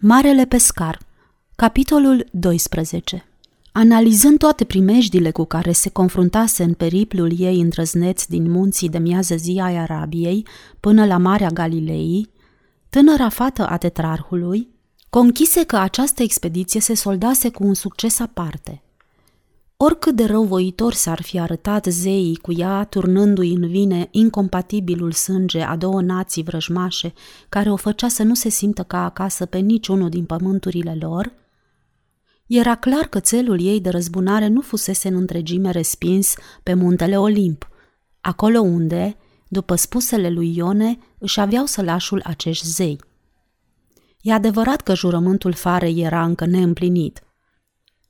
Marele pescar Capitolul 12 Analizând toate primejdile cu care se confruntase în periplul ei îndrăzneț din munții de miază zi ai Arabiei până la Marea Galilei, tânăra fată a tetrarhului conchise că această expediție se soldase cu un succes aparte – Oricât de răuvoitor s-ar fi arătat zeii cu ea, turnându-i în vine incompatibilul sânge a două nații vrăjmașe, care o făcea să nu se simtă ca acasă pe niciunul din pământurile lor, era clar că țelul ei de răzbunare nu fusese în întregime respins pe muntele Olimp, acolo unde, după spusele lui Ione, își aveau sălașul acești zei. E adevărat că jurământul farei era încă neîmplinit –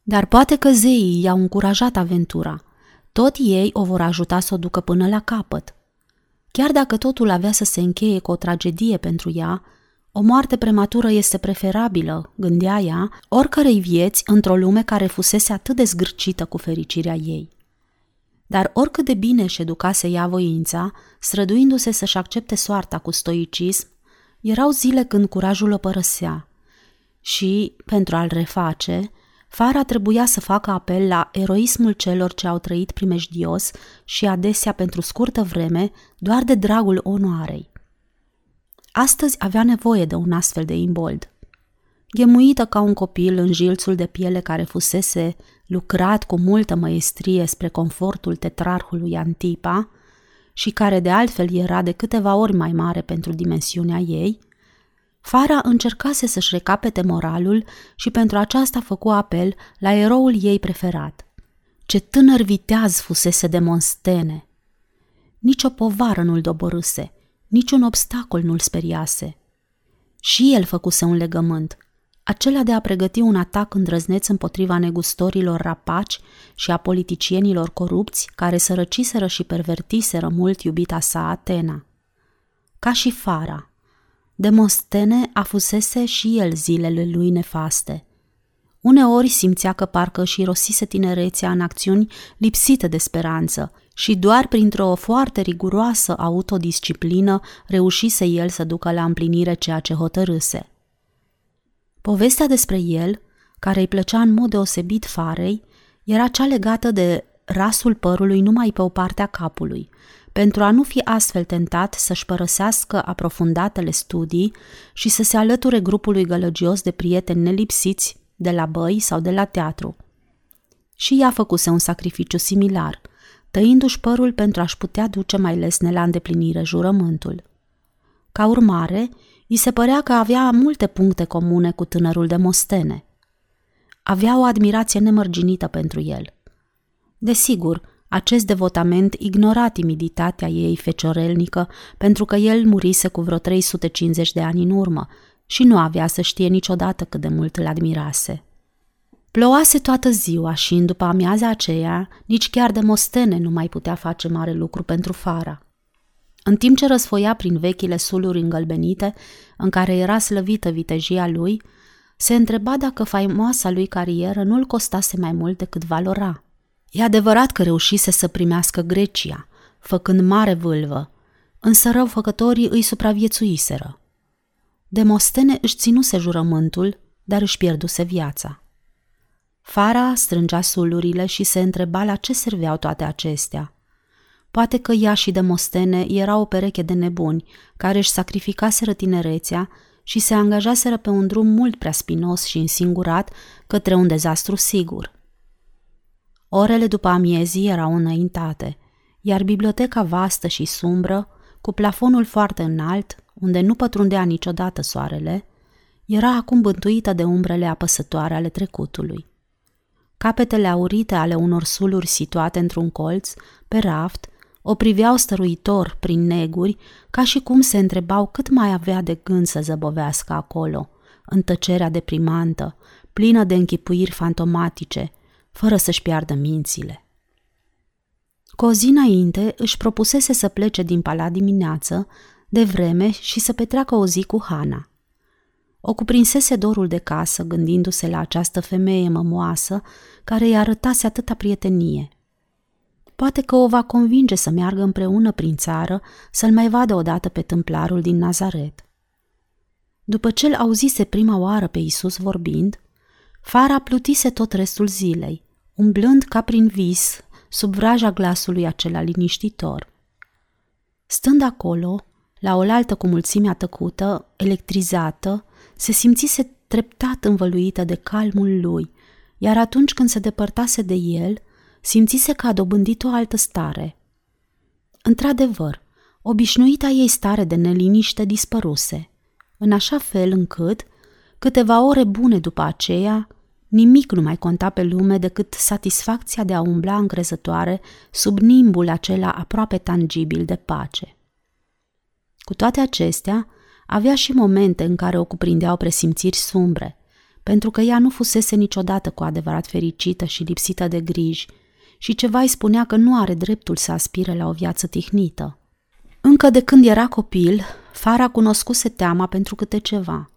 dar poate că zeii i-au încurajat aventura. Tot ei o vor ajuta să o ducă până la capăt. Chiar dacă totul avea să se încheie cu o tragedie pentru ea, o moarte prematură este preferabilă, gândea ea, oricărei vieți într-o lume care fusese atât de zgârcită cu fericirea ei. Dar oricât de bine își educase ea voința, străduindu-se să-și accepte soarta cu stoicism, erau zile când curajul o părăsea și, pentru a-l reface, Fara trebuia să facă apel la eroismul celor ce au trăit primejdios și adesea pentru scurtă vreme doar de dragul onoarei. Astăzi avea nevoie de un astfel de imbold. Ghemuită ca un copil în jilțul de piele care fusese lucrat cu multă măestrie spre confortul tetrarhului Antipa și care de altfel era de câteva ori mai mare pentru dimensiunea ei, Fara încercase să-și recapete moralul și pentru aceasta făcu apel la eroul ei preferat. Ce tânăr viteaz fusese de monstene! Nici o povară nu-l doborâse, niciun obstacol nu-l speriase. Și el făcuse un legământ, acela de a pregăti un atac îndrăzneț împotriva negustorilor rapaci și a politicienilor corupți care sărăciseră și pervertiseră mult iubita sa Atena. Ca și Fara, Demostene afusese și el zilele lui nefaste. Uneori simțea că parcă și rosise tinerețea în acțiuni lipsite de speranță și doar printr-o foarte riguroasă autodisciplină reușise el să ducă la împlinire ceea ce hotărâse. Povestea despre el, care îi plăcea în mod deosebit farei, era cea legată de rasul părului numai pe o parte a capului, pentru a nu fi astfel tentat să-și părăsească aprofundatele studii și să se alăture grupului gălăgios de prieteni nelipsiți de la băi sau de la teatru. Și ea făcuse un sacrificiu similar, tăindu-și părul pentru a-și putea duce mai lesne la îndeplinire jurământul. Ca urmare, îi se părea că avea multe puncte comune cu tânărul de Mostene. Avea o admirație nemărginită pentru el. Desigur, acest devotament ignora timiditatea ei feciorelnică pentru că el murise cu vreo 350 de ani în urmă și nu avea să știe niciodată cât de mult îl admirase. Plouase toată ziua și în după amiaza aceea, nici chiar de mostene nu mai putea face mare lucru pentru fara. În timp ce răsfoia prin vechile suluri îngălbenite, în care era slăvită vitejia lui, se întreba dacă faimoasa lui carieră nu-l costase mai mult decât valora – E adevărat că reușise să primească Grecia, făcând mare vâlvă, însă răufăcătorii îi supraviețuiseră. Demostene își ținuse jurământul, dar își pierduse viața. Fara strângea sulurile și se întreba la ce serveau toate acestea. Poate că ea și Demostene era o pereche de nebuni care își sacrificaseră tinerețea și se angajaseră pe un drum mult prea spinos și însingurat către un dezastru sigur – Orele după amiezii erau înaintate, iar biblioteca vastă și sumbră, cu plafonul foarte înalt, unde nu pătrundea niciodată soarele, era acum bântuită de umbrele apăsătoare ale trecutului. Capetele aurite ale unor suluri situate într-un colț, pe raft, o priveau stăruitor prin neguri, ca și cum se întrebau cât mai avea de gând să zăbovească acolo, în tăcerea deprimantă, plină de închipuiri fantomatice, fără să-și piardă mințile. Cu o zi înainte își propusese să plece din palat dimineață, de vreme și să petreacă o zi cu Hana. O cuprinsese dorul de casă, gândindu-se la această femeie mămoasă care îi arătase atâta prietenie. Poate că o va convinge să meargă împreună prin țară să-l mai vadă odată pe tâmplarul din Nazaret. După ce-l auzise prima oară pe Isus vorbind, Fara plutise tot restul zilei, umblând ca prin vis sub vraja glasului acela liniștitor. Stând acolo, la oaltă cu mulțimea tăcută, electrizată, se simțise treptat învăluită de calmul lui, iar atunci când se depărtase de el, simțise că a dobândit o altă stare. Într-adevăr, obișnuita ei stare de neliniște dispăruse, în așa fel încât, câteva ore bune după aceea, nimic nu mai conta pe lume decât satisfacția de a umbla încrezătoare sub nimbul acela aproape tangibil de pace. Cu toate acestea, avea și momente în care o cuprindeau presimțiri sumbre, pentru că ea nu fusese niciodată cu adevărat fericită și lipsită de griji, și ceva îi spunea că nu are dreptul să aspire la o viață tihnită. Încă de când era copil, Fara cunoscuse teama pentru câte ceva.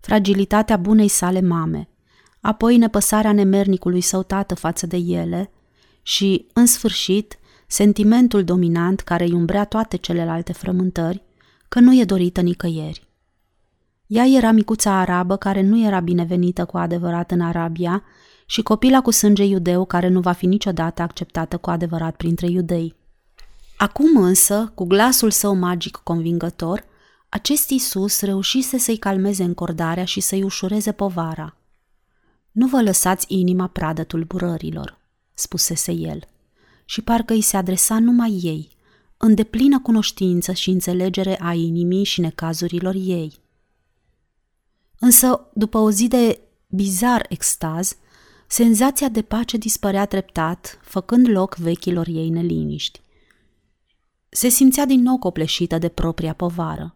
Fragilitatea bunei sale mame, apoi nepăsarea nemernicului său tată față de ele și, în sfârșit, sentimentul dominant care îi umbrea toate celelalte frământări, că nu e dorită nicăieri. Ea era micuța arabă care nu era binevenită cu adevărat în Arabia și copila cu sânge iudeu care nu va fi niciodată acceptată cu adevărat printre iudei. Acum însă, cu glasul său magic convingător, acest Isus reușise să-i calmeze încordarea și să-i ușureze povara. Nu vă lăsați inima pradă tulburărilor, spusese el, și parcă îi se adresa numai ei, în deplină cunoștință și înțelegere a inimii și necazurilor ei. Însă, după o zi de bizar extaz, senzația de pace dispărea treptat, făcând loc vechilor ei neliniști. Se simțea din nou copleșită de propria povară.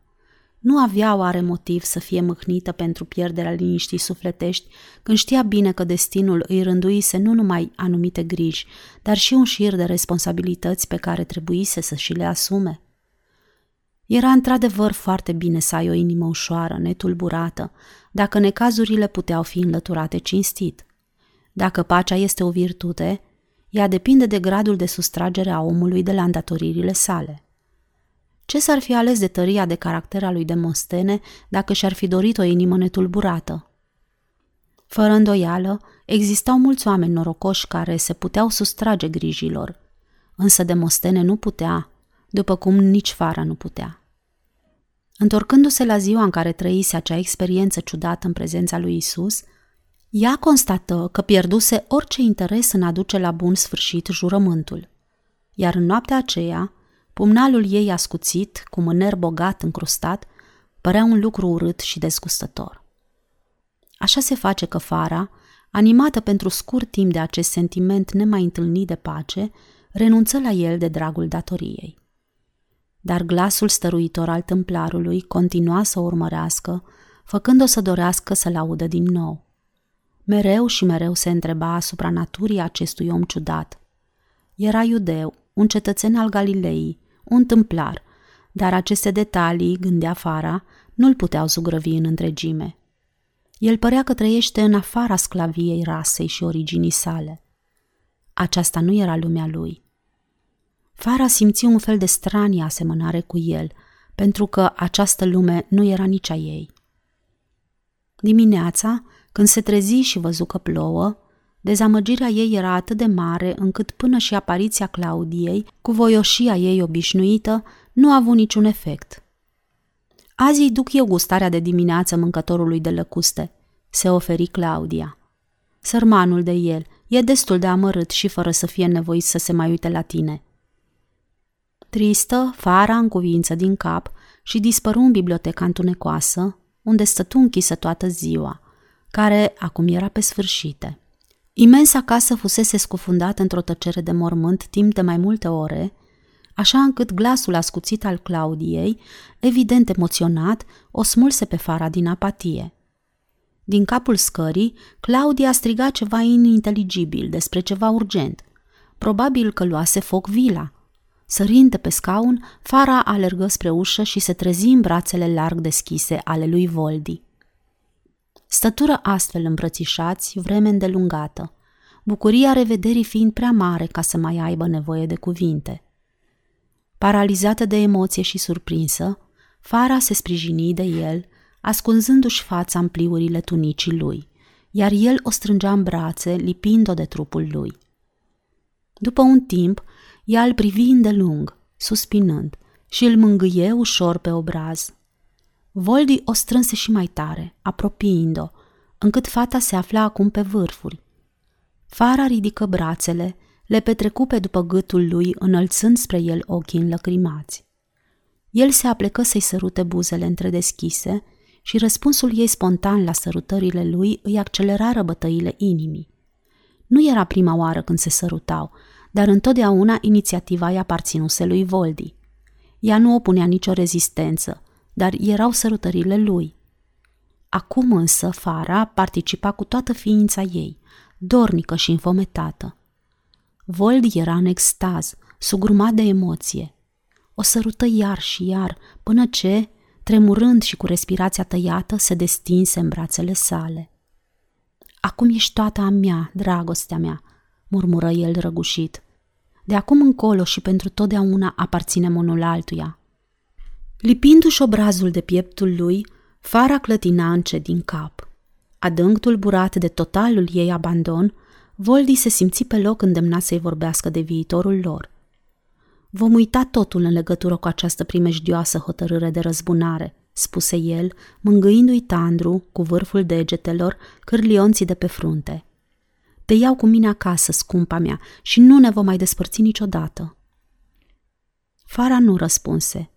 Nu avea oare motiv să fie mâhnită pentru pierderea liniștii sufletești, când știa bine că destinul îi rânduise nu numai anumite griji, dar și un șir de responsabilități pe care trebuise să și le asume. Era într-adevăr foarte bine să ai o inimă ușoară, netulburată, dacă necazurile puteau fi înlăturate cinstit. Dacă pacea este o virtute, ea depinde de gradul de sustragere a omului de la îndatoririle sale. Ce s-ar fi ales de tăria de caracter a lui Demostene dacă și-ar fi dorit o inimă netulburată? Fără îndoială, existau mulți oameni norocoși care se puteau sustrage grijilor, însă Demostene nu putea, după cum nici Fara nu putea. Întorcându-se la ziua în care trăise acea experiență ciudată în prezența lui Isus, ea constată că pierduse orice interes în a duce la bun sfârșit jurământul. Iar în noaptea aceea, pumnalul ei ascuțit, cu mâner bogat încrustat, părea un lucru urât și dezgustător. Așa se face că Fara, animată pentru scurt timp de acest sentiment nemai întâlnit de pace, renunță la el de dragul datoriei. Dar glasul stăruitor al templarului continua să o urmărească, făcând-o să dorească să-l audă din nou. Mereu și mereu se întreba asupra naturii acestui om ciudat. Era iudeu, un cetățen al Galilei, un tâmplar, dar aceste detalii, gândea Fara, nu-l puteau zugrăvi în întregime. El părea că trăiește în afara sclaviei rasei și originii sale. Aceasta nu era lumea lui. Fara simți un fel de stranie asemănare cu el, pentru că această lume nu era nici a ei. Dimineața, când se trezi și văzu că plouă, dezamăgirea ei era atât de mare încât până și apariția Claudiei, cu voioșia ei obișnuită, nu a avut niciun efect. Azi îi duc eu gustarea de dimineață mâncătorului de lăcuste, se oferi Claudia. Sărmanul de el e destul de amărât și fără să fie nevoit să se mai uite la tine. Tristă, Fara în cuvință din cap și dispăru în biblioteca întunecoasă, unde stătu închisă toată ziua – care acum era pe sfârșite. Imensa casă fusese scufundată într-o tăcere de mormânt timp de mai multe ore, așa încât glasul ascuțit al Claudiei, evident emoționat, o smulse pe fara din apatie. Din capul scării, Claudia striga ceva ininteligibil despre ceva urgent. Probabil că luase foc vila. Sărind pe scaun, fara alergă spre ușă și se trezi în brațele larg deschise ale lui Voldi. Stătură astfel îmbrățișați vreme îndelungată, bucuria revederii fiind prea mare ca să mai aibă nevoie de cuvinte. Paralizată de emoție și surprinsă, Fara se sprijini de el, ascunzându-și fața în pliurile tunicii lui, iar el o strângea în brațe, lipind-o de trupul lui. După un timp, ea îl privi îndelung, suspinând, și îl mângâie ușor pe obraz. Voldi o strânse și mai tare, apropiind-o, încât fata se afla acum pe vârfuri. Fara ridică brațele, le petrecu pe după gâtul lui, înălțând spre el ochii înlăcrimați. El se aplecă să-i sărute buzele întredeschise și răspunsul ei spontan la sărutările lui îi accelerară bătăile inimii. Nu era prima oară când se sărutau, dar întotdeauna inițiativa i aparținuse lui Voldi. Ea nu opunea nicio rezistență, dar erau sărutările lui. Acum însă Fara participa cu toată ființa ei, dornică și înfometată. Voldi era în extaz, sugrumat de emoție. O sărută iar și iar, până ce, tremurând și cu respirația tăiată, se destinse în brațele sale. Acum ești toată a mea, dragostea mea, murmură el răgușit. De acum încolo și pentru totdeauna aparținem unul altuia. Lipindu-și obrazul de pieptul lui, Fara clătina încet din cap. Adânc tulburat de totalul ei abandon, Voldi se simți pe loc îndemnat să-i vorbească de viitorul lor. Vom uita totul în legătură cu această primejdioasă hotărâre de răzbunare, spuse el, mângâindu-i Tandru cu vârful degetelor cârlionții de pe frunte. Te iau cu mine acasă, scumpa mea, și nu ne vom mai despărți niciodată. Fara nu răspunse,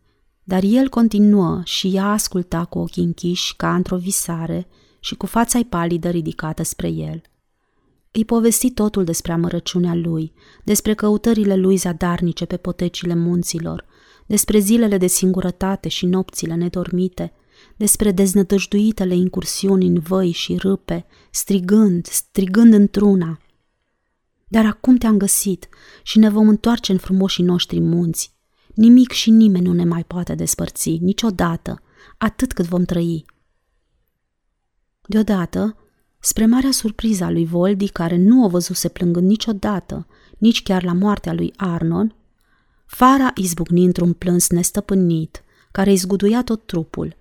dar el continuă și ea asculta cu ochii închiși ca într-o visare și cu fața palidă ridicată spre el. Îi povesti totul despre amărăciunea lui, despre căutările lui zadarnice pe potecile munților, despre zilele de singurătate și nopțile nedormite, despre deznădăjduitele incursiuni în văi și râpe, strigând, strigând într-una. Dar acum te-am găsit și ne vom întoarce în frumoșii noștri munți. Nimic și nimeni nu ne mai poate despărți, niciodată, atât cât vom trăi. Deodată, spre marea surpriză a lui Voldi, care nu o văzuse plângând niciodată, nici chiar la moartea lui Arnon, Fara izbucni într-un plâns nestăpânit, care îi zguduia tot trupul.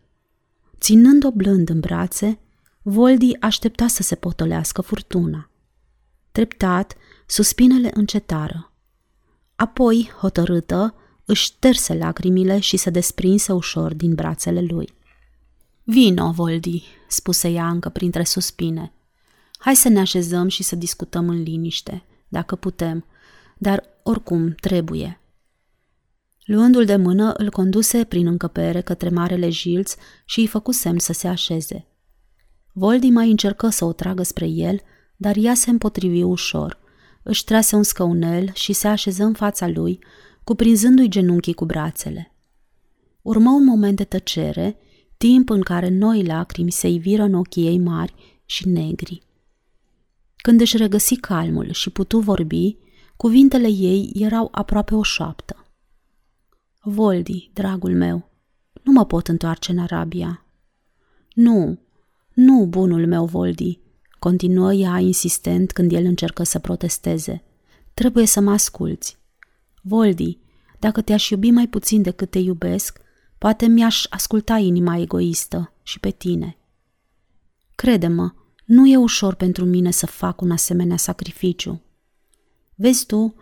Ținând-o blând în brațe, Voldi aștepta să se potolească furtuna. Treptat, suspinele încetară. Apoi, hotărâtă, își șterse lacrimile și se desprinse ușor din brațele lui. Vino, Voldi, spuse ea încă printre suspine. Hai să ne așezăm și să discutăm în liniște, dacă putem, dar oricum trebuie. Luându-l de mână, îl conduse prin încăpere către marele jilț și îi făcu semn să se așeze. Voldi mai încercă să o tragă spre el, dar ea se împotrivi ușor. Își trase un scăunel și se așeză în fața lui, cuprinzându-i genunchii cu brațele. Urmă un moment de tăcere, timp în care noi lacrimi se iviră în ochii ei mari și negri. Când își regăsi calmul și putu vorbi, cuvintele ei erau aproape o șoaptă. Voldi, dragul meu, nu mă pot întoarce în Arabia. Nu, nu, bunul meu, Voldi, continuă ea insistent când el încercă să protesteze. Trebuie să mă asculți. Voldi, dacă te-aș iubi mai puțin decât te iubesc, poate mi-aș asculta inima egoistă și pe tine. Crede-mă, nu e ușor pentru mine să fac un asemenea sacrificiu. Vezi tu,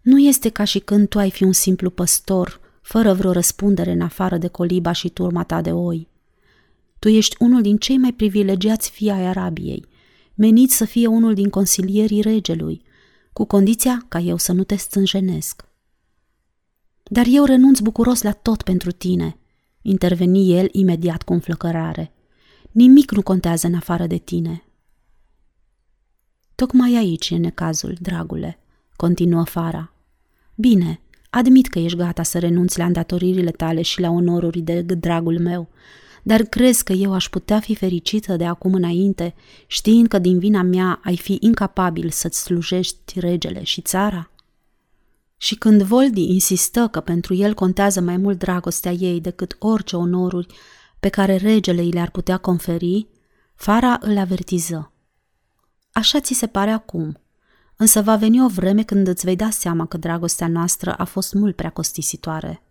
nu este ca și când tu ai fi un simplu păstor fără vreo răspundere în afară de coliba și turma ta de oi. Tu ești unul din cei mai privilegiați fii ai Arabiei, menit să fie unul din consilierii regelui, cu condiția ca eu să nu te stânjenesc. Dar eu renunț bucuros la tot pentru tine, interveni el imediat cu înflăcărare. Nimic nu contează în afară de tine. Tocmai aici e necazul, dragule, continuă Fara. Bine, Admit că ești gata să renunți la îndatoririle tale și la onoruri de dragul meu, dar crezi că eu aș putea fi fericită de acum înainte, știind că din vina mea ai fi incapabil să-ți slujești regele și țara? Și când Voldi insistă că pentru el contează mai mult dragostea ei decât orice onoruri pe care regele îi le-ar putea conferi, Fara îl avertiză. Așa ți se pare acum, însă va veni o vreme când îți vei da seama că dragostea noastră a fost mult prea costisitoare.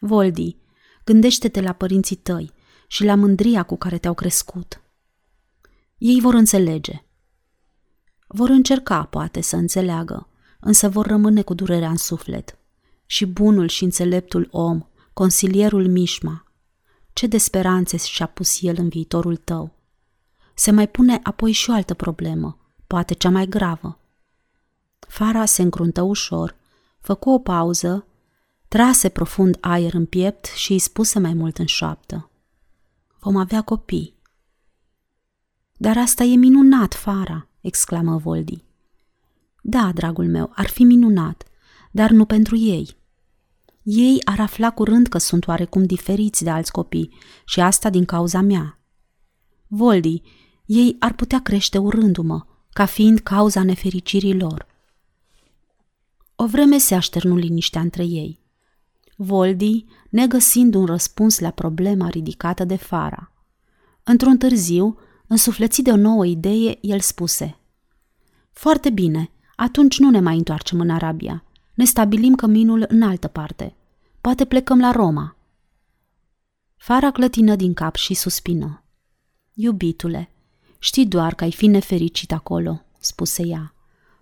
Voldi, gândește-te la părinții tăi, și la mândria cu care te-au crescut. Ei vor înțelege. Vor încerca, poate, să înțeleagă, însă vor rămâne cu durerea în suflet. Și bunul și înțeleptul om, consilierul Mișma, ce de speranțe și-a pus el în viitorul tău. Se mai pune apoi și o altă problemă, poate cea mai gravă. Fara se încruntă ușor, făcu o pauză, trase profund aer în piept și îi spuse mai mult în șoaptă. Vom avea copii. Dar asta e minunat, Fara, exclamă Voldi. Da, dragul meu, ar fi minunat, dar nu pentru ei. Ei ar afla curând că sunt oarecum diferiți de alți copii și asta din cauza mea. Voldi, ei ar putea crește urându-mă, ca fiind cauza nefericirii lor. O vreme se așternu liniștea între ei. Voldi, negăsind un răspuns la problema ridicată de Fara. Într-un târziu, însuflețit de o nouă idee, el spuse Foarte bine, atunci nu ne mai întoarcem în Arabia. Ne stabilim căminul în altă parte. Poate plecăm la Roma. Fara clătină din cap și suspină. Iubitule, știi doar că ai fi nefericit acolo, spuse ea.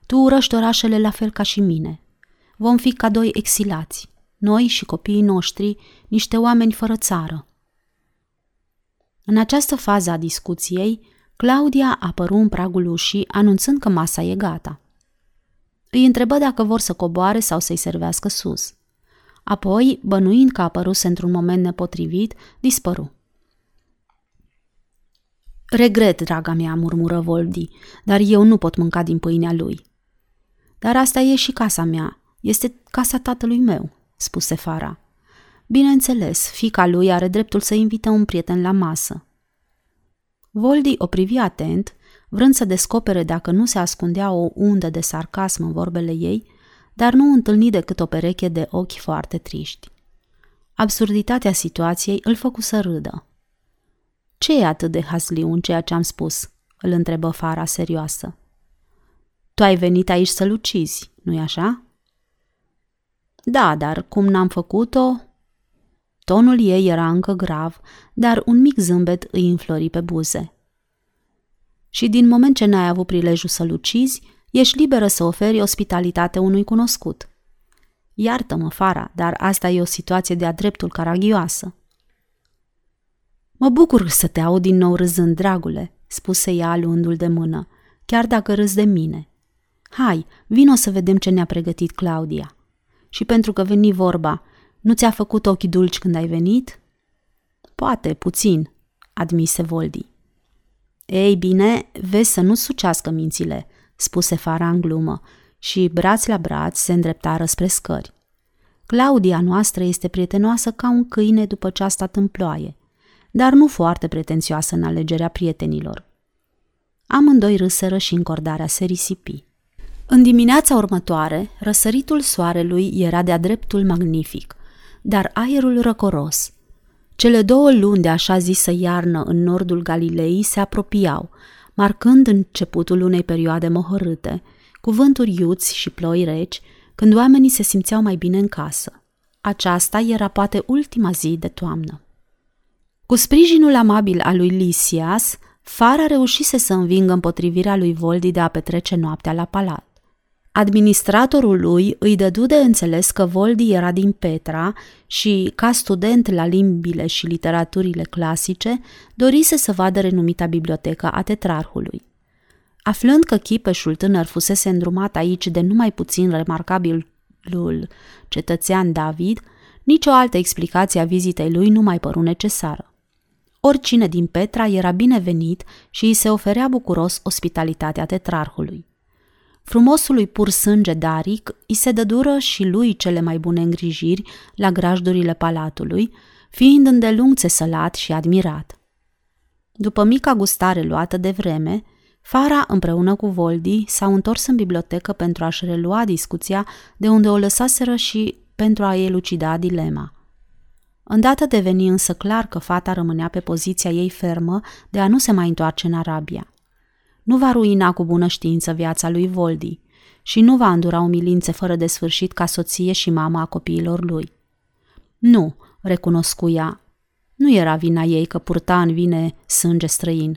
Tu urăști orașele la fel ca și mine. Vom fi ca doi exilați, noi și copiii noștri, niște oameni fără țară. În această fază a discuției, Claudia apăru în pragul ușii, anunțând că masa e gata. Îi întrebă dacă vor să coboare sau să-i servească sus. Apoi, bănuind că a apăruse într-un moment nepotrivit, dispăru. Regret, draga mea, murmură Voldi, dar eu nu pot mânca din pâinea lui. Dar asta e și casa mea. Este casa tatălui meu, spuse Fara. Bineînțeles, fica lui are dreptul să invite un prieten la masă. Voldi o privi atent, vrând să descopere dacă nu se ascundea o undă de sarcasm în vorbele ei, dar nu întâlni decât o pereche de ochi foarte triști. Absurditatea situației îl făcu să râdă. Ce e atât de hazliu în ceea ce am spus?" îl întrebă Fara serioasă. Tu ai venit aici să-l ucizi, nu-i așa?" Da, dar cum n-am făcut-o? Tonul ei era încă grav, dar un mic zâmbet îi înflori pe buze. Și din moment ce n-ai avut prilejul să-l ucizi, ești liberă să oferi ospitalitate unui cunoscut. Iartă-mă, Fara, dar asta e o situație de-a dreptul caragioasă. Mă bucur să te aud din nou râzând, dragule, spuse ea luându-l de mână, chiar dacă râzi de mine. Hai, vino să vedem ce ne-a pregătit Claudia. Și pentru că veni vorba, nu ți-a făcut ochii dulci când ai venit? Poate, puțin, admise Voldi. Ei bine, vezi să nu sucească mințile, spuse Fara în glumă și, braț la braț, se îndreptară spre scări. Claudia noastră este prietenoasă ca un câine după ce a stat în ploaie, dar nu foarte pretențioasă în alegerea prietenilor. Amândoi râsără și încordarea se risipi. În dimineața următoare, răsăritul soarelui era de-a dreptul magnific, dar aerul răcoros. Cele două luni de așa zisă iarnă în nordul Galilei se apropiau, marcând începutul unei perioade mohorâte, cu vânturi iuți și ploi reci, când oamenii se simțeau mai bine în casă. Aceasta era poate ultima zi de toamnă. Cu sprijinul amabil al lui Lisias, Fara reușise să învingă împotrivirea lui Voldi de a petrece noaptea la palat. Administratorul lui îi dădu de înțeles că Voldi era din Petra și, ca student la limbile și literaturile clasice, dorise să vadă renumita bibliotecă a tetrarhului. Aflând că chipeșul tânăr fusese îndrumat aici de numai puțin remarcabilul cetățean David, nicio altă explicație a vizitei lui nu mai păru necesară. Oricine din Petra era binevenit și îi se oferea bucuros ospitalitatea tetrarhului. Frumosului pur sânge Daric îi se dădură și lui cele mai bune îngrijiri la grajdurile palatului, fiind îndelung țesălat și admirat. După mica gustare luată de vreme, Fara împreună cu Voldi s-au întors în bibliotecă pentru a-și relua discuția de unde o lăsaseră și pentru a elucida dilema. Îndată deveni însă clar că fata rămânea pe poziția ei fermă de a nu se mai întoarce în Arabia nu va ruina cu bună știință viața lui Voldi și nu va îndura umilințe fără de sfârșit ca soție și mama a copiilor lui. Nu, recunoscu ea, Nu era vina ei că purta în vine sânge străin,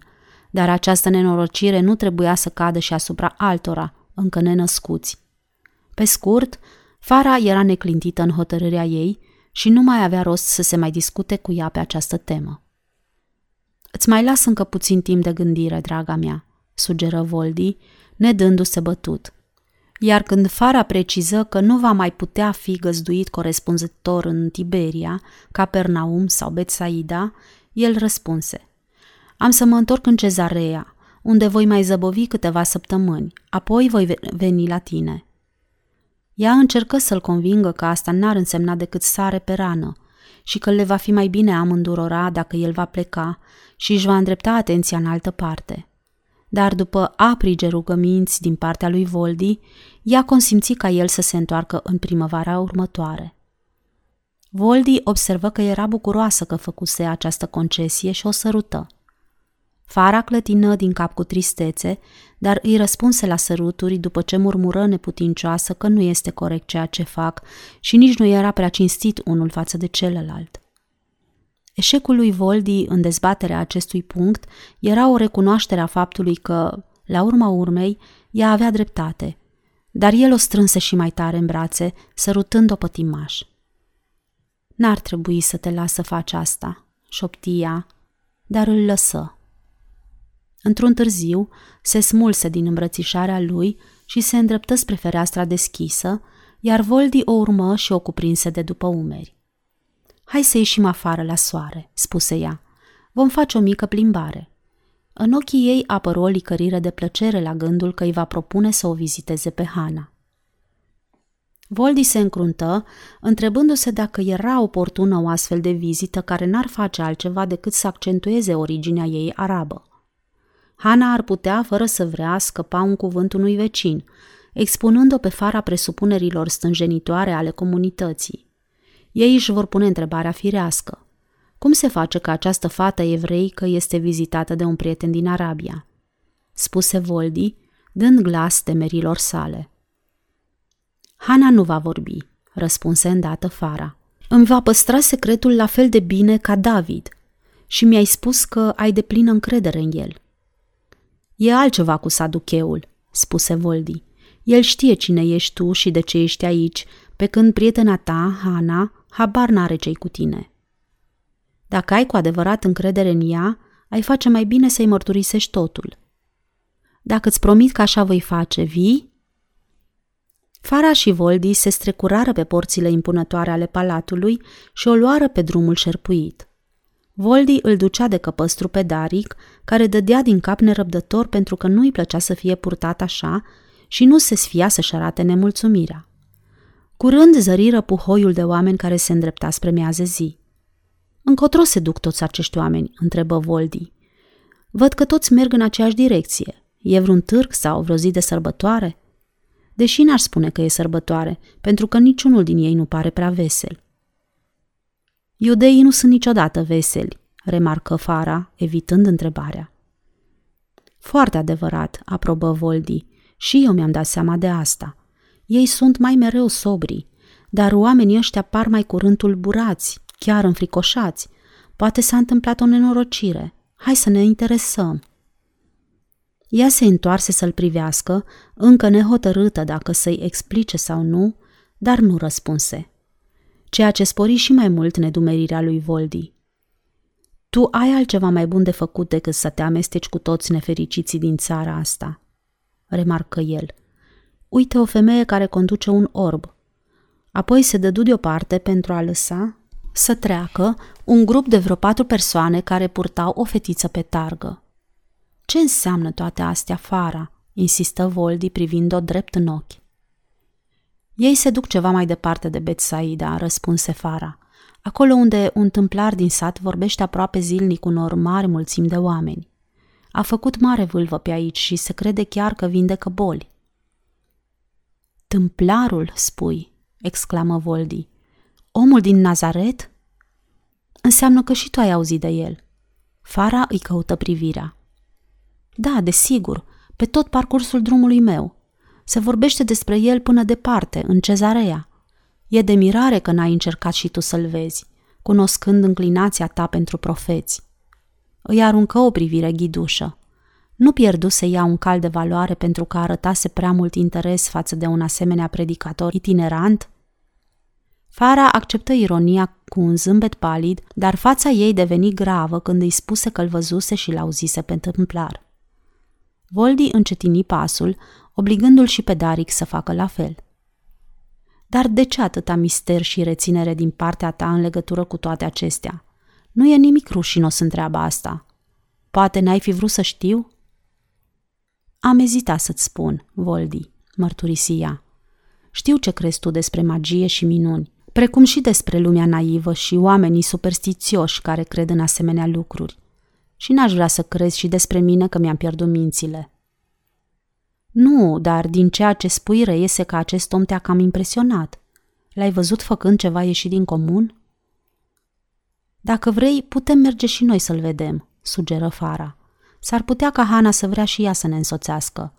dar această nenorocire nu trebuia să cadă și asupra altora, încă nenăscuți. Pe scurt, Fara era neclintită în hotărârea ei și nu mai avea rost să se mai discute cu ea pe această temă. Îți mai las încă puțin timp de gândire, draga mea, sugeră Voldi, nedându-se bătut. Iar când Fara preciză că nu va mai putea fi găzduit corespunzător în Tiberia, Capernaum sau Betsaida, el răspunse. Am să mă întorc în cezarea, unde voi mai zăbovi câteva săptămâni, apoi voi veni la tine. Ea încercă să-l convingă că asta n-ar însemna decât sare pe rană și că le va fi mai bine amândurora dacă el va pleca și își va îndrepta atenția în altă parte. Dar după aprige rugăminți din partea lui Voldi, ea consimți ca el să se întoarcă în primăvara următoare. Voldi observă că era bucuroasă că făcuse această concesie și o sărută. Fara clătină din cap cu tristețe, dar îi răspunse la săruturi după ce murmură neputincioasă că nu este corect ceea ce fac și nici nu era prea cinstit unul față de celălalt. Eșecul lui Voldi în dezbaterea acestui punct era o recunoaștere a faptului că, la urma urmei, ea avea dreptate, dar el o strânse și mai tare în brațe, sărutând-o pătimaș. N-ar trebui să te las să faci asta, șoptia, dar îl lăsă. Într-un târziu, se smulse din îmbrățișarea lui și se îndreptă spre fereastra deschisă, iar Voldi o urmă și o cuprinse de după umeri. Hai să ieșim afară la soare, spuse ea. Vom face o mică plimbare. În ochii ei apără o licărire de plăcere la gândul că îi va propune să o viziteze pe Hana. Voldi se încruntă, întrebându-se dacă era oportună o astfel de vizită care n-ar face altceva decât să accentueze originea ei arabă. Hana ar putea, fără să vrea, scăpa un cuvânt unui vecin, expunând-o pe fara presupunerilor stânjenitoare ale comunității. Ei își vor pune întrebarea firească. Cum se face că această fată evreică este vizitată de un prieten din Arabia? Spuse Voldi, dând glas temerilor sale. Hana nu va vorbi, răspunse îndată Fara. Îmi va păstra secretul la fel de bine ca David și mi-ai spus că ai de plină încredere în el. E altceva cu saducheul, spuse Voldi. El știe cine ești tu și de ce ești aici, pe când prietena ta, Hana, habar n-are ce cu tine. Dacă ai cu adevărat încredere în ea, ai face mai bine să-i mărturisești totul. Dacă îți promit că așa voi face, vii? Fara și Voldi se strecurară pe porțile impunătoare ale palatului și o luară pe drumul șerpuit. Voldi îl ducea de căpăstru pe Daric, care dădea din cap nerăbdător pentru că nu-i plăcea să fie purtat așa și nu se sfia să-și arate nemulțumirea. Curând zăriră puhoiul de oameni care se îndrepta spre miază zi. Încotro se duc toți acești oameni?" întrebă Voldi. Văd că toți merg în aceeași direcție. E vreun târg sau vreo zi de sărbătoare?" Deși n-aș spune că e sărbătoare, pentru că niciunul din ei nu pare prea vesel. Iudeii nu sunt niciodată veseli, remarcă Fara, evitând întrebarea. Foarte adevărat, aprobă Voldi, și eu mi-am dat seama de asta. Ei sunt mai mereu sobri, dar oamenii ăștia par mai curând tulburați, chiar înfricoșați. Poate s-a întâmplat o nenorocire. Hai să ne interesăm. Ea se întoarse să-l privească, încă nehotărâtă dacă să-i explice sau nu, dar nu răspunse ceea ce spori și mai mult nedumerirea lui Voldi. Tu ai altceva mai bun de făcut decât să te amesteci cu toți nefericiții din țara asta, remarcă el. Uite o femeie care conduce un orb. Apoi se dădu deoparte pentru a lăsa să treacă un grup de vreo patru persoane care purtau o fetiță pe targă. Ce înseamnă toate astea, Fara?" insistă Voldi privind-o drept în ochi. Ei se duc ceva mai departe de Betsaida, răspunse Fara, acolo unde un tâmplar din sat vorbește aproape zilnic unor mari mulțimi de oameni. A făcut mare vâlvă pe aici și se crede chiar că vindecă boli. Tâmplarul, spui, exclamă Voldi. Omul din Nazaret? Înseamnă că și tu ai auzit de el. Fara îi căută privirea. Da, desigur, pe tot parcursul drumului meu. Se vorbește despre el până departe, în cezarea. E de mirare că n-ai încercat și tu să-l vezi. cunoscând înclinația ta pentru profeți. Îi aruncă o privire ghidușă. Nu pierdu să ia un cal de valoare pentru că arătase prea mult interes față de un asemenea predicator itinerant? Fara acceptă ironia cu un zâmbet palid, dar fața ei deveni gravă când îi spuse că îl văzuse și l-auzise pe întâmplar. Voldi încetini pasul, obligându-l și pe Daric să facă la fel. Dar de ce atâta mister și reținere din partea ta în legătură cu toate acestea? Nu e nimic rușinos în treaba asta. Poate n-ai fi vrut să știu? Am ezitat să-ți spun, Voldi, mărturisia. Știu ce crezi tu despre magie și minuni, precum și despre lumea naivă și oamenii superstițioși care cred în asemenea lucruri. Și n-aș vrea să crezi și despre mine că mi-am pierdut mințile. Nu, dar din ceea ce spui reiese că acest om te-a cam impresionat. L-ai văzut făcând ceva ieșit din comun? Dacă vrei, putem merge și noi să-l vedem, sugeră Fara. S-ar putea ca Hana să vrea și ea să ne însoțească.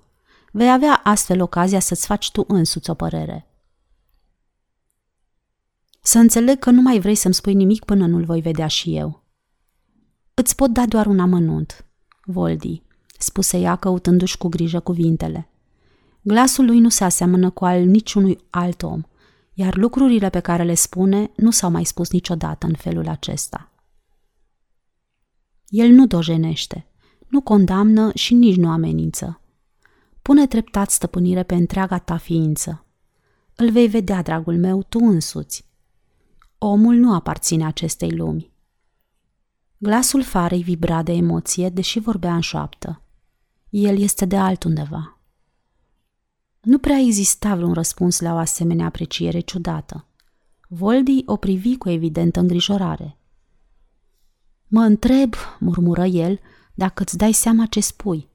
Vei avea astfel ocazia să-ți faci tu însuți o părere. Să înțeleg că nu mai vrei să-mi spui nimic până nu-l voi vedea și eu. Îți pot da doar un amănunt, Voldi, spuse ea căutându-și cu grijă cuvintele. Glasul lui nu se aseamănă cu al niciunui alt om, iar lucrurile pe care le spune nu s-au mai spus niciodată în felul acesta. El nu dojenește, nu condamnă și nici nu amenință. Pune treptat stăpânire pe întreaga ta ființă. Îl vei vedea, dragul meu, tu însuți. Omul nu aparține acestei lumi. Glasul farei vibra de emoție, deși vorbea în șoaptă. El este de altundeva. Nu prea exista vreun răspuns la o asemenea apreciere ciudată. Voldi o privi cu evidentă îngrijorare. Mă întreb, murmură el, dacă îți dai seama ce spui.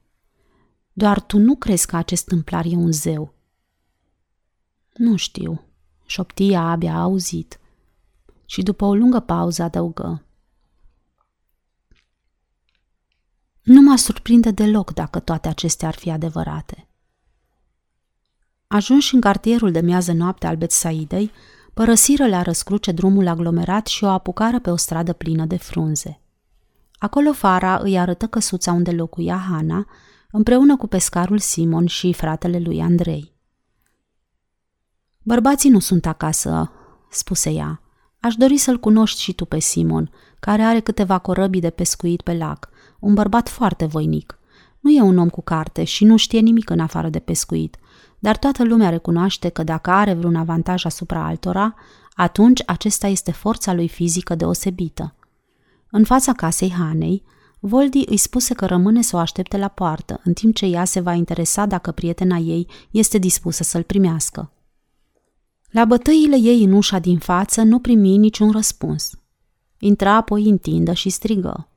Doar tu nu crezi că acest tâmplar e un zeu. Nu știu, șoptia abia auzit. Și după o lungă pauză adăugă. Nu mă surprinde deloc dacă toate acestea ar fi adevărate. Ajunși în cartierul de miază noapte al Betsaidei, părăsiră la răscruce drumul aglomerat și o apucară pe o stradă plină de frunze. Acolo Fara îi arătă căsuța unde locuia Hana, împreună cu pescarul Simon și fratele lui Andrei. Bărbații nu sunt acasă, spuse ea. Aș dori să-l cunoști și tu pe Simon, care are câteva corăbii de pescuit pe lac, un bărbat foarte voinic. Nu e un om cu carte și nu știe nimic în afară de pescuit, dar toată lumea recunoaște că dacă are vreun avantaj asupra altora, atunci acesta este forța lui fizică deosebită. În fața casei Hanei, Voldi îi spuse că rămâne să o aștepte la poartă, în timp ce ea se va interesa dacă prietena ei este dispusă să-l primească. La bătăile ei în ușa din față nu primi niciun răspuns. Intra apoi în tindă și strigă.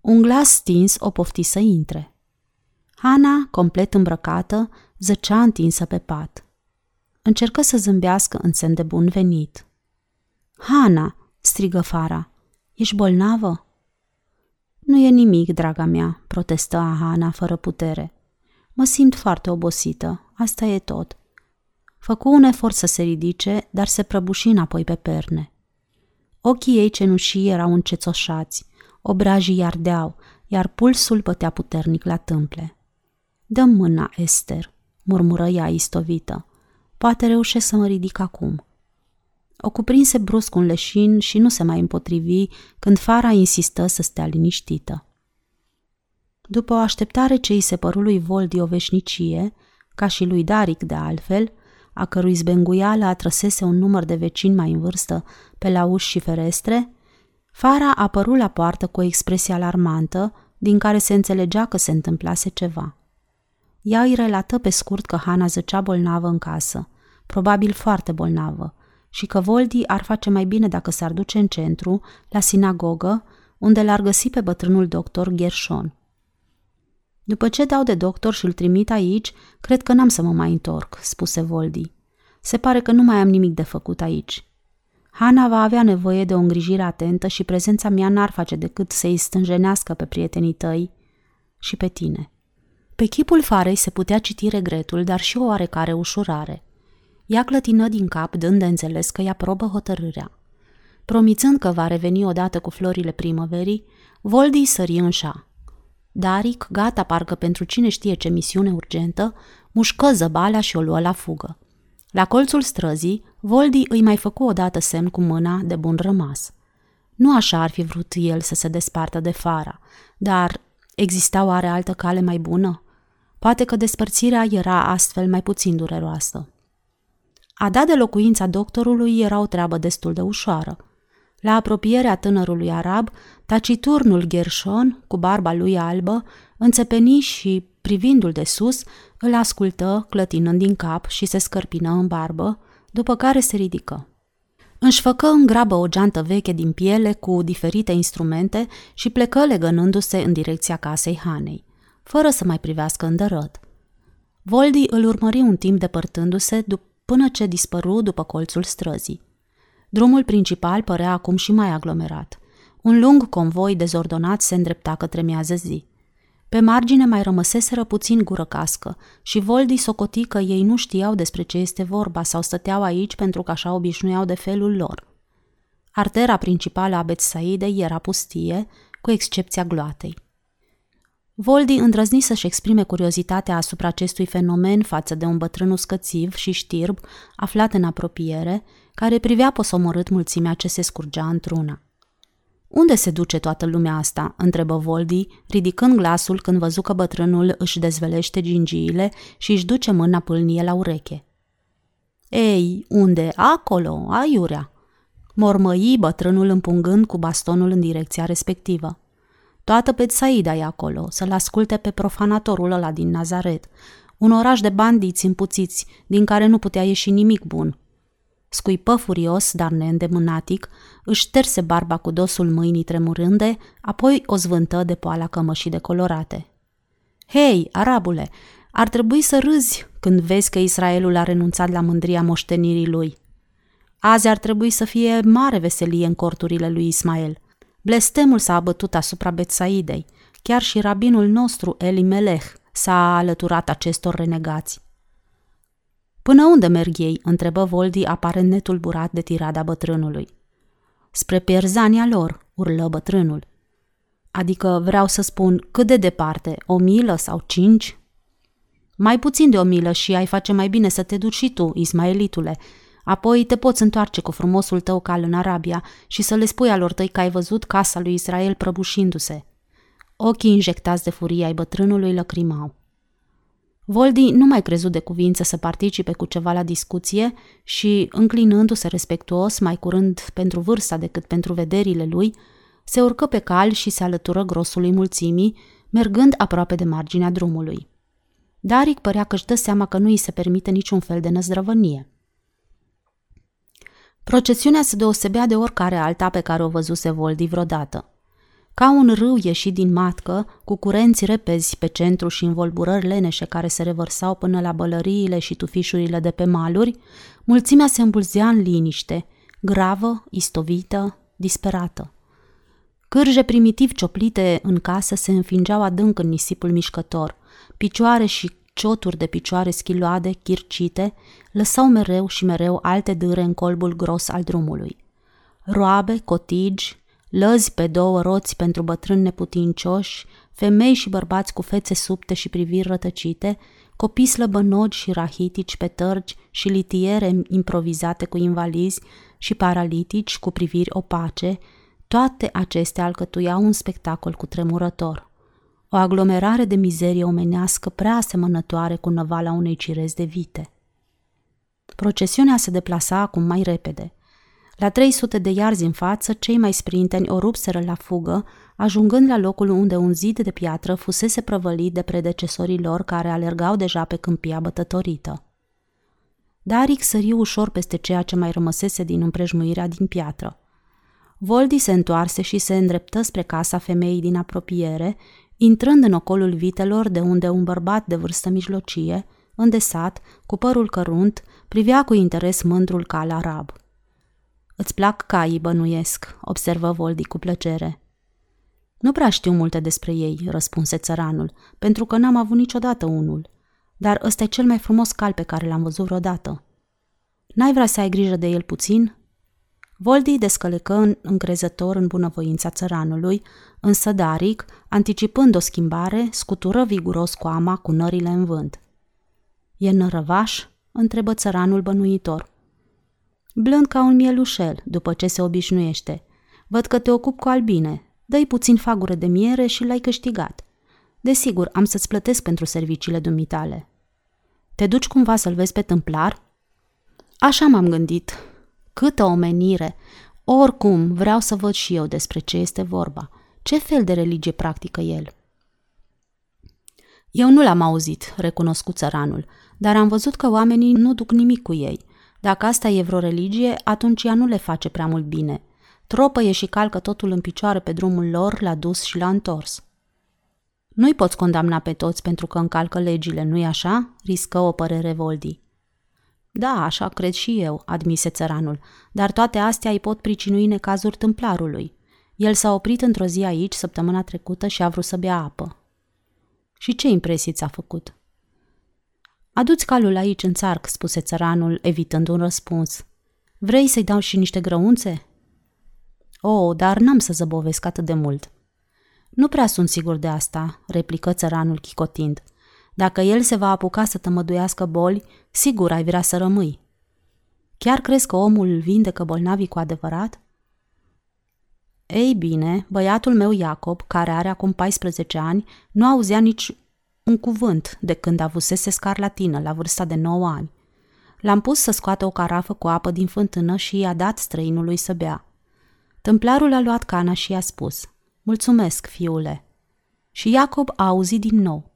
Un glas stins o pofti să intre. Hana, complet îmbrăcată, zăcea întinsă pe pat. Încercă să zâmbească în semn de bun venit. Hana, strigă Fara, ești bolnavă? Nu e nimic, draga mea, protestă Hana fără putere. Mă simt foarte obosită, asta e tot. Făcu un efort să se ridice, dar se prăbuși înapoi pe perne. Ochii ei cenușii erau încețoșați, obrajii ardeau, iar pulsul bătea puternic la tâmple. Dă mâna, Esther, murmură ea istovită. Poate reușesc să mă ridic acum. O cuprinse brusc un leșin și nu se mai împotrivi când Fara insistă să stea liniștită. După o așteptare ce îi se păru lui Voldi o veșnicie, ca și lui Daric de altfel, a cărui zbenguială atrăsese un număr de vecini mai în vârstă pe la uși și ferestre, Fara a apărut la poartă cu o expresie alarmantă, din care se înțelegea că se întâmplase ceva. Ea îi relată pe scurt că Hana zăcea bolnavă în casă, probabil foarte bolnavă, și că Voldi ar face mai bine dacă s-ar duce în centru, la sinagogă, unde l-ar găsi pe bătrânul doctor Gershon. După ce dau de doctor și îl trimit aici, cred că n-am să mă mai întorc, spuse Voldi. Se pare că nu mai am nimic de făcut aici. Hana va avea nevoie de o îngrijire atentă și prezența mea n-ar face decât să-i stânjenească pe prietenii tăi și pe tine. Pe chipul farei se putea citi regretul, dar și o oarecare ușurare. Ea clătină din cap, dând de înțeles că ea probă hotărârea. promițând că va reveni odată cu florile primăverii, Voldi sări în șa. Daric, gata parcă pentru cine știe ce misiune urgentă, mușcă zăbalea și o luă la fugă. La colțul străzii, Voldi îi mai făcu odată semn cu mâna de bun rămas. Nu așa ar fi vrut el să se despartă de fara, dar exista oare altă cale mai bună? Poate că despărțirea era astfel mai puțin dureroasă. A da de locuința doctorului era o treabă destul de ușoară. La apropierea tânărului arab, taciturnul Gershon, cu barba lui albă, înțepeni și, privindu-l de sus, îl ascultă, clătinând din cap și se scărpină în barbă, după care se ridică. Își făcă în grabă o geantă veche din piele cu diferite instrumente și plecă legănându-se în direcția casei Hanei, fără să mai privească îndărăt. Voldi îl urmări un timp depărtându-se până ce dispăru după colțul străzii. Drumul principal părea acum și mai aglomerat. Un lung convoi dezordonat se îndrepta către miază zi. Pe margine mai rămăseseră puțin gură cască și Voldi socoti că ei nu știau despre ce este vorba sau stăteau aici pentru că așa obișnuiau de felul lor. Artera principală a Betsaidei era pustie, cu excepția gloatei. Voldi îndrăzni să-și exprime curiozitatea asupra acestui fenomen față de un bătrân uscățiv și știrb aflat în apropiere, care privea posomorât mulțimea ce se scurgea într-una. Unde se duce toată lumea asta?" întrebă Voldi, ridicând glasul când văzu că bătrânul își dezvelește gingiile și își duce mâna pâlnie la ureche. Ei, unde? Acolo, aiurea!" mormăi bătrânul împungând cu bastonul în direcția respectivă. Toată Betsaida e acolo, să-l asculte pe profanatorul ăla din Nazaret, un oraș de bandiți împuțiți, din care nu putea ieși nimic bun. Scuipă furios, dar neîndemânatic, își șterse barba cu dosul mâinii tremurânde, apoi o zvântă de poala cămășii decolorate. Hei, arabule, ar trebui să râzi când vezi că Israelul a renunțat la mândria moștenirii lui. Azi ar trebui să fie mare veselie în corturile lui Ismael. Blestemul s-a abătut asupra Betsaidei. Chiar și rabinul nostru, Eli Melech, s-a alăturat acestor renegați. Până unde merg ei?" întrebă Voldi, aparent netulburat de tirada bătrânului. Spre pierzania lor, urlă bătrânul. Adică vreau să spun cât de departe, o milă sau cinci? Mai puțin de o milă și ai face mai bine să te duci și tu, Ismaelitule. Apoi te poți întoarce cu frumosul tău cal în Arabia și să le spui alor tăi că ai văzut casa lui Israel prăbușindu-se. Ochii injectați de furie ai bătrânului lăcrimau. Voldi nu mai crezut de cuvință să participe cu ceva la discuție și, înclinându-se respectuos mai curând pentru vârsta decât pentru vederile lui, se urcă pe cal și se alătură grosului mulțimii, mergând aproape de marginea drumului. Daric părea că își dă seama că nu îi se permite niciun fel de năzdrăvănie. Procesiunea se deosebea de oricare alta pe care o văzuse Voldi vreodată. Ca un râu ieșit din matcă, cu curenți repezi pe centru și învolburări leneșe care se revărsau până la bălăriile și tufișurile de pe maluri, mulțimea se îmbulzea în liniște, gravă, istovită, disperată. Cârje primitiv cioplite în casă se înfingeau adânc în nisipul mișcător. Picioare și cioturi de picioare schiloade, chircite, lăsau mereu și mereu alte dâre în colbul gros al drumului. Roabe, cotigi, lăzi pe două roți pentru bătrâni neputincioși, femei și bărbați cu fețe subte și priviri rătăcite, copii slăbănogi și rahitici pe tărgi și litiere improvizate cu invalizi și paralitici cu priviri opace, toate acestea alcătuiau un spectacol cu tremurător. O aglomerare de mizerie omenească prea asemănătoare cu năvala unei cirezi de vite. Procesiunea se deplasa acum mai repede – la 300 de iarzi în față, cei mai sprinteni o rupseră la fugă, ajungând la locul unde un zid de piatră fusese prăvălit de predecesorii lor care alergau deja pe câmpia bătătorită. Daric sări ușor peste ceea ce mai rămăsese din împrejmuirea din piatră. Voldi se întoarse și se îndreptă spre casa femeii din apropiere, intrând în ocolul vitelor de unde un bărbat de vârstă mijlocie, îndesat, cu părul cărunt, privea cu interes mândrul cal arab – Îți plac caii, bănuiesc, observă Voldi cu plăcere. Nu prea știu multe despre ei, răspunse țăranul, pentru că n-am avut niciodată unul. Dar ăsta e cel mai frumos cal pe care l-am văzut vreodată. N-ai vrea să ai grijă de el puțin? Voldi descălecă încrezător în bunăvoința țăranului, însă Daric, anticipând o schimbare, scutură viguros coama cu nările în vânt. E nărăvaș?" întrebă țăranul bănuitor. Blând ca un mielușel, după ce se obișnuiește. Văd că te ocup cu albine. Dă-i puțin fagură de miere și l-ai câștigat. Desigur, am să-ți plătesc pentru serviciile dumitale. Te duci cumva să-l vezi pe tâmplar? Așa m-am gândit. Câtă omenire! Oricum, vreau să văd și eu despre ce este vorba. Ce fel de religie practică el? Eu nu l-am auzit, recunoscut țăranul, dar am văzut că oamenii nu duc nimic cu ei. Dacă asta e vreo religie, atunci ea nu le face prea mult bine. Tropăie și calcă totul în picioare pe drumul lor, l-a dus și l-a întors. Nu-i poți condamna pe toți pentru că încalcă legile, nu-i așa? riscă o părere Voldi. Da, așa cred și eu, admise țăranul, dar toate astea îi pot pricinui necazuri tâmplarului. El s-a oprit într-o zi aici săptămâna trecută și a vrut să bea apă. Și ce impresii ți-a făcut? Aduți calul aici în țarc, spuse țăranul, evitând un răspuns. Vrei să-i dau și niște grăunțe? O, oh, dar n-am să zăbovesc atât de mult. Nu prea sunt sigur de asta, replică țăranul chicotind. Dacă el se va apuca să tămăduiască boli, sigur ai vrea să rămâi. Chiar crezi că omul îl vindecă bolnavii cu adevărat? Ei bine, băiatul meu Iacob, care are acum 14 ani, nu auzea nici un cuvânt de când avusese scarlatină la vârsta de 9 ani. L-am pus să scoată o carafă cu apă din fântână și i-a dat străinului să bea. Tâmplarul a luat cana și i-a spus, Mulțumesc, fiule. Și Iacob a auzit din nou.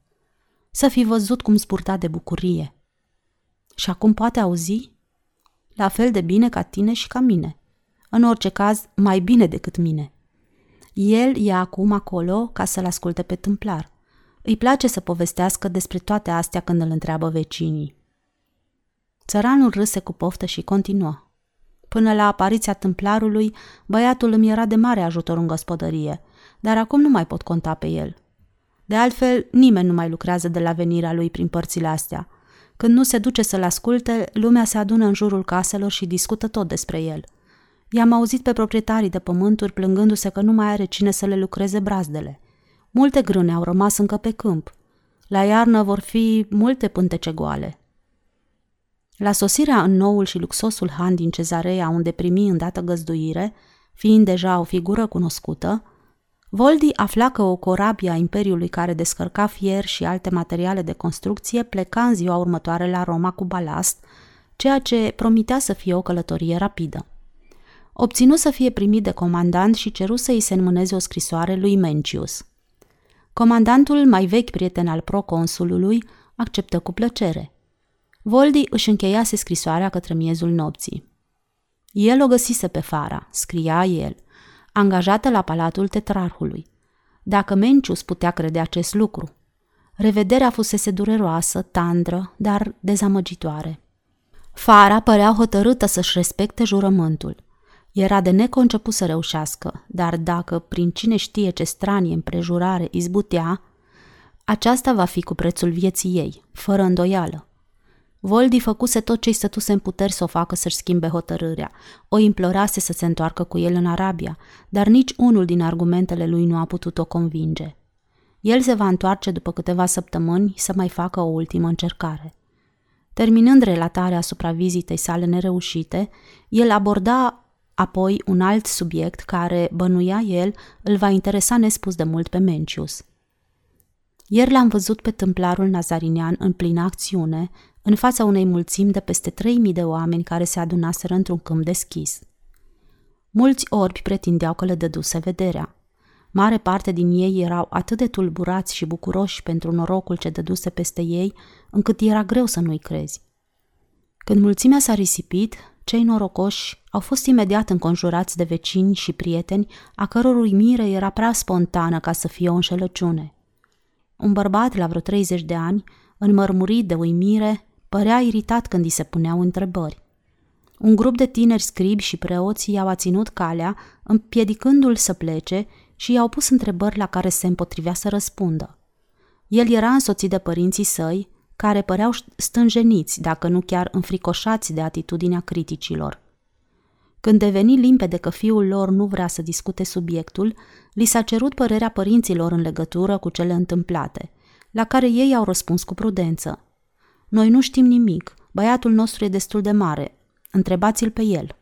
Să fi văzut cum spurta de bucurie. Și acum poate auzi? La fel de bine ca tine și ca mine. În orice caz, mai bine decât mine. El e acum acolo ca să-l asculte pe tâmplar. Îi place să povestească despre toate astea când îl întreabă vecinii. Țăranul râse cu poftă și continuă. Până la apariția tâmplarului, băiatul îmi era de mare ajutor în gospodărie, dar acum nu mai pot conta pe el. De altfel, nimeni nu mai lucrează de la venirea lui prin părțile astea. Când nu se duce să-l asculte, lumea se adună în jurul caselor și discută tot despre el. I-am auzit pe proprietarii de pământuri plângându-se că nu mai are cine să le lucreze brazdele. Multe grâne au rămas încă pe câmp. La iarnă vor fi multe pântece goale. La sosirea în noul și luxosul han din cezarea unde primi îndată găzduire, fiind deja o figură cunoscută, Voldi afla că o corabie a Imperiului care descărca fier și alte materiale de construcție pleca în ziua următoare la Roma cu balast, ceea ce promitea să fie o călătorie rapidă. Obținu să fie primit de comandant și ceru să îi se înmâneze o scrisoare lui Mencius. Comandantul, mai vechi prieten al proconsulului, acceptă cu plăcere. Voldi își încheiase scrisoarea către miezul nopții. El o găsise pe Fara, scria el – angajată la palatul tetrarhului. Dacă Mencius putea crede acest lucru. Revederea fusese dureroasă, tandră, dar dezamăgitoare. Fara părea hotărâtă să-și respecte jurământul. Era de neconceput să reușească, dar dacă, prin cine știe ce stranie împrejurare, izbutea, aceasta va fi cu prețul vieții ei, fără îndoială. Voldi făcuse tot ce-i stătuse în puteri să o facă să-și schimbe hotărârea. O implorase să se întoarcă cu el în Arabia, dar nici unul din argumentele lui nu a putut o convinge. El se va întoarce după câteva săptămâni să mai facă o ultimă încercare. Terminând relatarea asupra vizitei sale nereușite, el aborda apoi un alt subiect care, bănuia el, îl va interesa nespus de mult pe Mencius. Ieri l-am văzut pe tâmplarul nazarinian în plină acțiune, în fața unei mulțimi de peste 3000 de oameni care se adunaseră într-un câmp deschis. Mulți orbi pretindeau că le dăduse vederea. Mare parte din ei erau atât de tulburați și bucuroși pentru norocul ce dăduse peste ei, încât era greu să nu-i crezi. Când mulțimea s-a risipit, cei norocoși au fost imediat înconjurați de vecini și prieteni, a căror uimire era prea spontană ca să fie o înșelăciune. Un bărbat la vreo 30 de ani, înmărmurit de uimire, Părea iritat când îi se puneau întrebări. Un grup de tineri scribi și preoți i-au ținut calea, împiedicându-l să plece și i-au pus întrebări la care se împotrivea să răspundă. El era însoțit de părinții săi, care păreau stânjeniți, dacă nu chiar înfricoșați de atitudinea criticilor. Când deveni limpede că fiul lor nu vrea să discute subiectul, li s-a cerut părerea părinților în legătură cu cele întâmplate, la care ei au răspuns cu prudență. Noi nu știm nimic, băiatul nostru e destul de mare, întrebați-l pe el.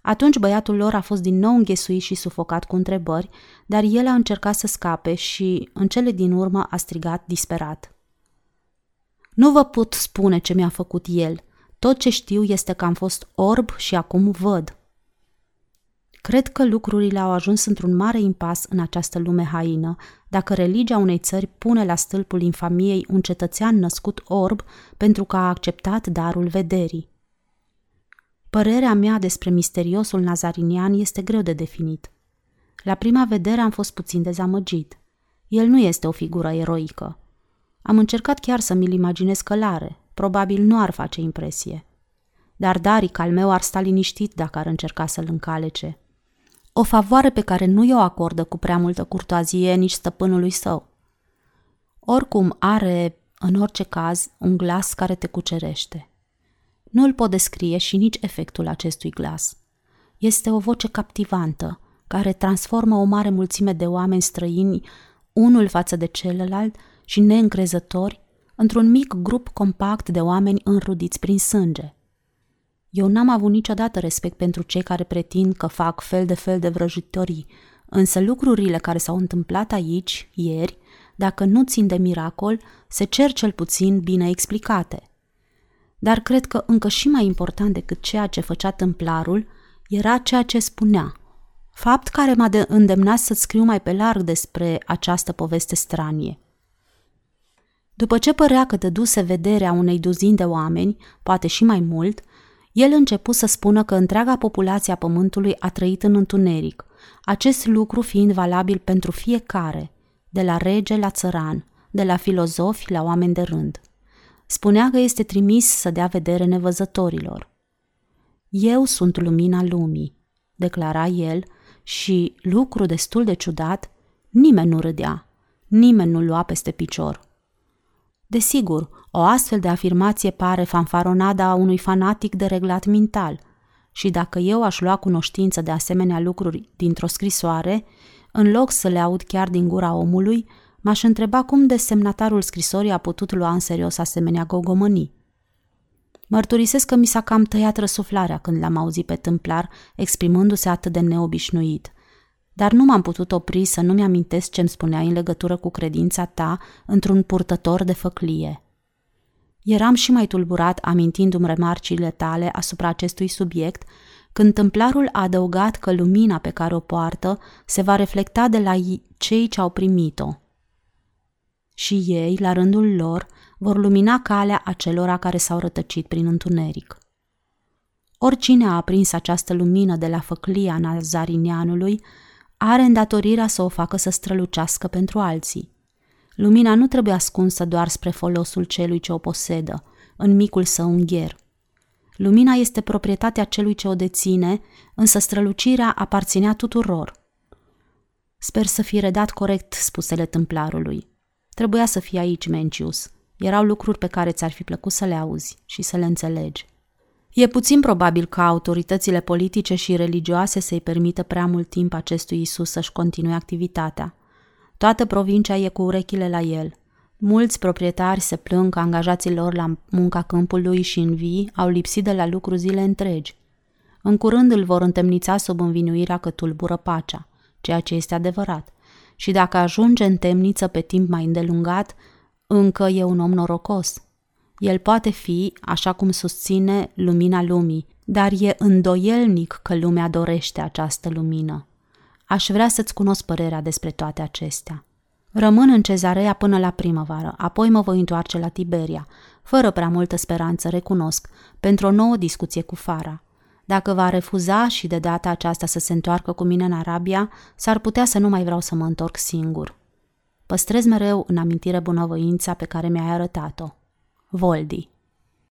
Atunci băiatul lor a fost din nou înghesuit și sufocat cu întrebări, dar el a încercat să scape și, în cele din urmă, a strigat disperat. Nu vă pot spune ce mi-a făcut el. Tot ce știu este că am fost orb și acum văd. Cred că lucrurile au ajuns într-un mare impas în această lume haină, dacă religia unei țări pune la stâlpul infamiei un cetățean născut orb pentru că a acceptat darul vederii. Părerea mea despre misteriosul nazarinian este greu de definit. La prima vedere am fost puțin dezamăgit. El nu este o figură eroică. Am încercat chiar să mi-l imaginez călare, probabil nu ar face impresie. Dar Daric al meu ar sta liniștit dacă ar încerca să-l încalece. O favoare pe care nu i-o acordă cu prea multă curtoazie nici stăpânului său. Oricum are, în orice caz, un glas care te cucerește. Nu îl pot descrie și nici efectul acestui glas. Este o voce captivantă, care transformă o mare mulțime de oameni străini unul față de celălalt și neîncrezători într-un mic grup compact de oameni înrudiți prin sânge. Eu n-am avut niciodată respect pentru cei care pretind că fac fel de fel de vrăjitorii, însă lucrurile care s-au întâmplat aici, ieri, dacă nu țin de miracol, se cer cel puțin bine explicate. Dar cred că încă și mai important decât ceea ce făcea tâmplarul era ceea ce spunea. Fapt care m-a îndemnat să scriu mai pe larg despre această poveste stranie. După ce părea că dăduse vederea unei duzini de oameni, poate și mai mult, el început să spună că întreaga populație a pământului a trăit în întuneric, acest lucru fiind valabil pentru fiecare, de la rege la țăran, de la filozofi la oameni de rând. Spunea că este trimis să dea vedere nevăzătorilor. Eu sunt lumina lumii, declara el și, lucru destul de ciudat, nimeni nu râdea, nimeni nu lua peste picior. Desigur, o astfel de afirmație pare fanfaronada unui fanatic de reglat mental și dacă eu aș lua cunoștință de asemenea lucruri dintr-o scrisoare, în loc să le aud chiar din gura omului, m-aș întreba cum desemnatarul scrisorii a putut lua în serios asemenea gogomănii. Mărturisesc că mi s-a cam tăiat răsuflarea când l-am auzit pe tâmplar exprimându-se atât de neobișnuit. Dar nu m-am putut opri să nu-mi amintesc ce-mi spuneai în legătură cu credința ta într-un purtător de făclie. Eram și mai tulburat amintindu-mi remarcile tale asupra acestui subiect, când tâmplarul a adăugat că lumina pe care o poartă se va reflecta de la cei ce au primit-o. Și ei, la rândul lor, vor lumina calea acelora care s-au rătăcit prin întuneric. Oricine a aprins această lumină de la făclia nazarinianului are îndatorirea să o facă să strălucească pentru alții. Lumina nu trebuie ascunsă doar spre folosul celui ce o posedă, în micul său ungher. Lumina este proprietatea celui ce o deține, însă strălucirea aparținea tuturor. Sper să fi redat corect spusele tâmplarului. Trebuia să fie aici, Mencius. Erau lucruri pe care ți-ar fi plăcut să le auzi și să le înțelegi. E puțin probabil ca autoritățile politice și religioase să-i permită prea mult timp acestui Isus să-și continue activitatea. Toată provincia e cu urechile la el. Mulți proprietari se plâng că angajații lor la munca câmpului și în vii au lipsit de la lucru zile întregi. În curând îl vor întemnița sub învinuirea că tulbură pacea, ceea ce este adevărat. Și dacă ajunge în temniță pe timp mai îndelungat, încă e un om norocos – el poate fi, așa cum susține, lumina lumii, dar e îndoielnic că lumea dorește această lumină. Aș vrea să-ți cunosc părerea despre toate acestea. Rămân în cezarea până la primăvară, apoi mă voi întoarce la Tiberia, fără prea multă speranță, recunosc, pentru o nouă discuție cu Fara. Dacă va refuza și de data aceasta să se întoarcă cu mine în Arabia, s-ar putea să nu mai vreau să mă întorc singur. Păstrez mereu în amintire bunăvoința pe care mi-ai arătat-o. Voldi.